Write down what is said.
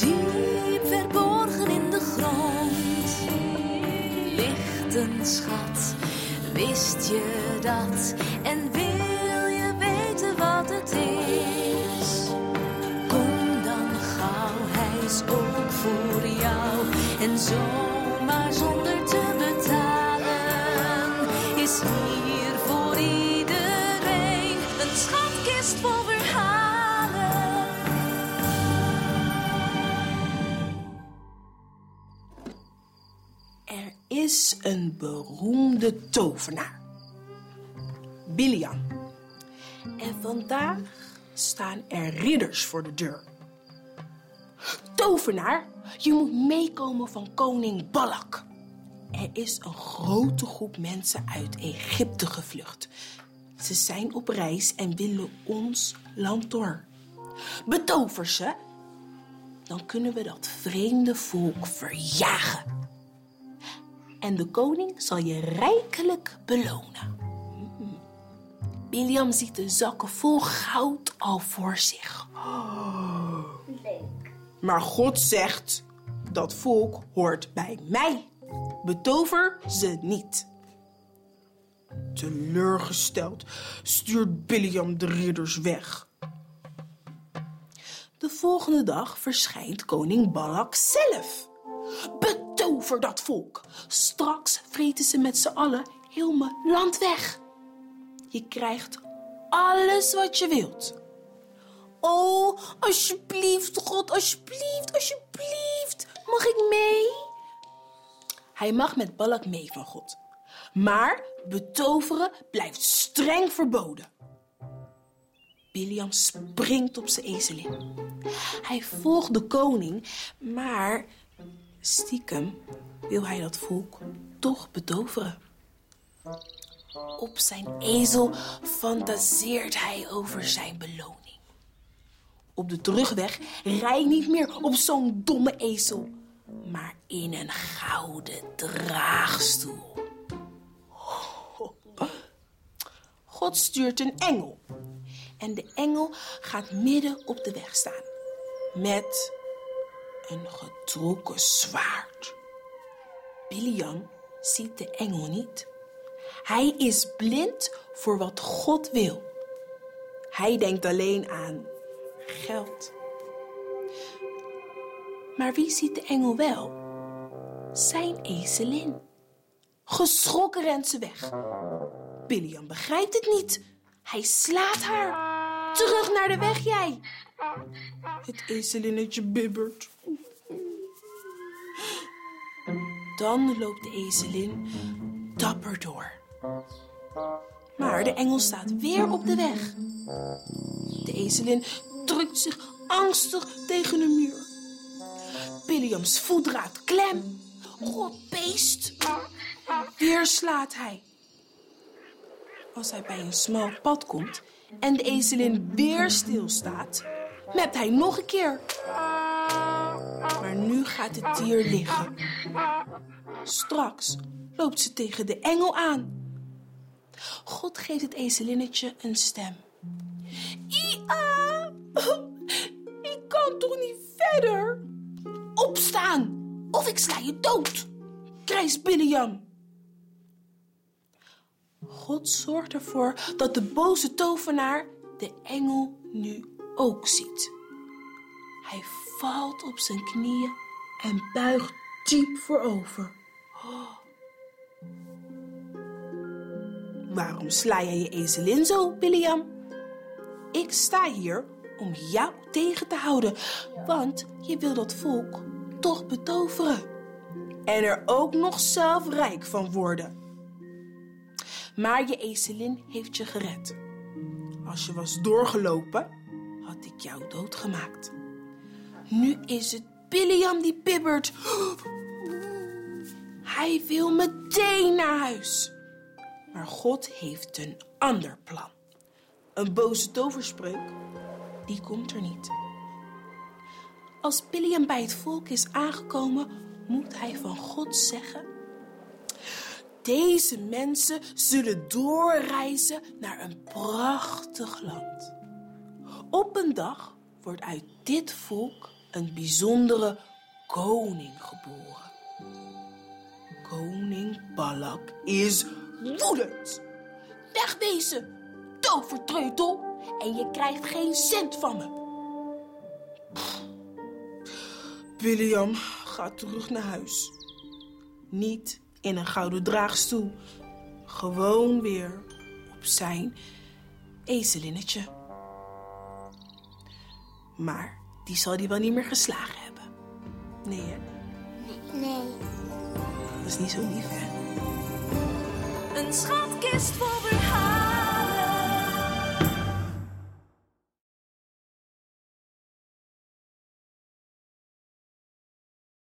Diep verborgen in de grond ligt een schat. Wist je dat? En wil je weten wat het is? Kom dan gauw, hij is ook voor jou. En zomaar zonder te betalen is hier voor iedereen een schatkist vol is een beroemde tovenaar. Bilian. En vandaag staan er ridders voor de deur. Tovenaar, je moet meekomen van koning Balak. Er is een grote groep mensen uit Egypte gevlucht. Ze zijn op reis en willen ons land door. Betover ze, dan kunnen we dat vreemde volk verjagen en de koning zal je rijkelijk belonen. William ziet de zakken vol goud al voor zich. Maar God zegt, dat volk hoort bij mij. Betover ze niet. Teleurgesteld stuurt Billiam de ridders weg. De volgende dag verschijnt koning Balak zelf. Betover dat volk. Straks vreten ze met z'n allen heel mijn land weg. Je krijgt alles wat je wilt. Oh, alsjeblieft, God, alsjeblieft, alsjeblieft. Mag ik mee? Hij mag met Balak mee van God. Maar betoveren blijft streng verboden. Biliam springt op zijn ezelin. Hij volgt de koning, maar stiekem wil hij dat volk toch betoveren. Op zijn ezel fantaseert hij over zijn beloning. Op de terugweg rij niet meer op zo'n domme ezel, maar in een gouden draagstoel. God stuurt een engel. En de engel gaat midden op de weg staan. Met een getrokken zwaard. Bilian ziet de engel niet. Hij is blind voor wat God wil. Hij denkt alleen aan geld. Maar wie ziet de engel wel? Zijn ezelin. Geschrokken rent ze weg. Bilian begrijpt het niet. Hij slaat haar. Terug naar de weg, jij. Het ezelinnetje bibbert. Dan loopt de ezelin dapper door. Maar de engel staat weer op de weg. De ezelin drukt zich angstig tegen de muur. Williams voet raakt klem. God beest. Weer slaat hij. Als hij bij een smal pad komt en de ezelin weer stilstaat, mept hij nog een keer. Nu gaat het dier liggen. Straks loopt ze tegen de engel aan. God geeft het ezelinnetje een stem. Ia! Ik kan toch niet verder? Opstaan, of ik sla je dood, krijst Biliam. God zorgt ervoor dat de boze tovenaar de engel nu ook ziet. Hij valt op zijn knieën en buigt diep voorover. Oh. Waarom sla jij je ezelin zo, William? Ik sta hier om jou tegen te houden, want je wil dat volk toch betoveren. En er ook nog zelf rijk van worden. Maar je ezelin heeft je gered. Als je was doorgelopen, had ik jou doodgemaakt. Nu is het William die bibbert. Hij wil meteen naar huis. Maar God heeft een ander plan. Een boze toverspreuk, die komt er niet. Als William bij het volk is aangekomen, moet hij van God zeggen... Deze mensen zullen doorreizen naar een prachtig land. Op een dag wordt uit dit volk een bijzondere koning geboren. Koning Balak is woedend. Wegwezen, tovertreutel, en je krijgt geen cent van me. William gaat terug naar huis. Niet in een gouden draagstoel. Gewoon weer op zijn ezelinnetje. Maar die zal hij wel niet meer geslagen hebben. Nee, hè? Nee. Dat is niet zo lief, hè? Een schatkist vol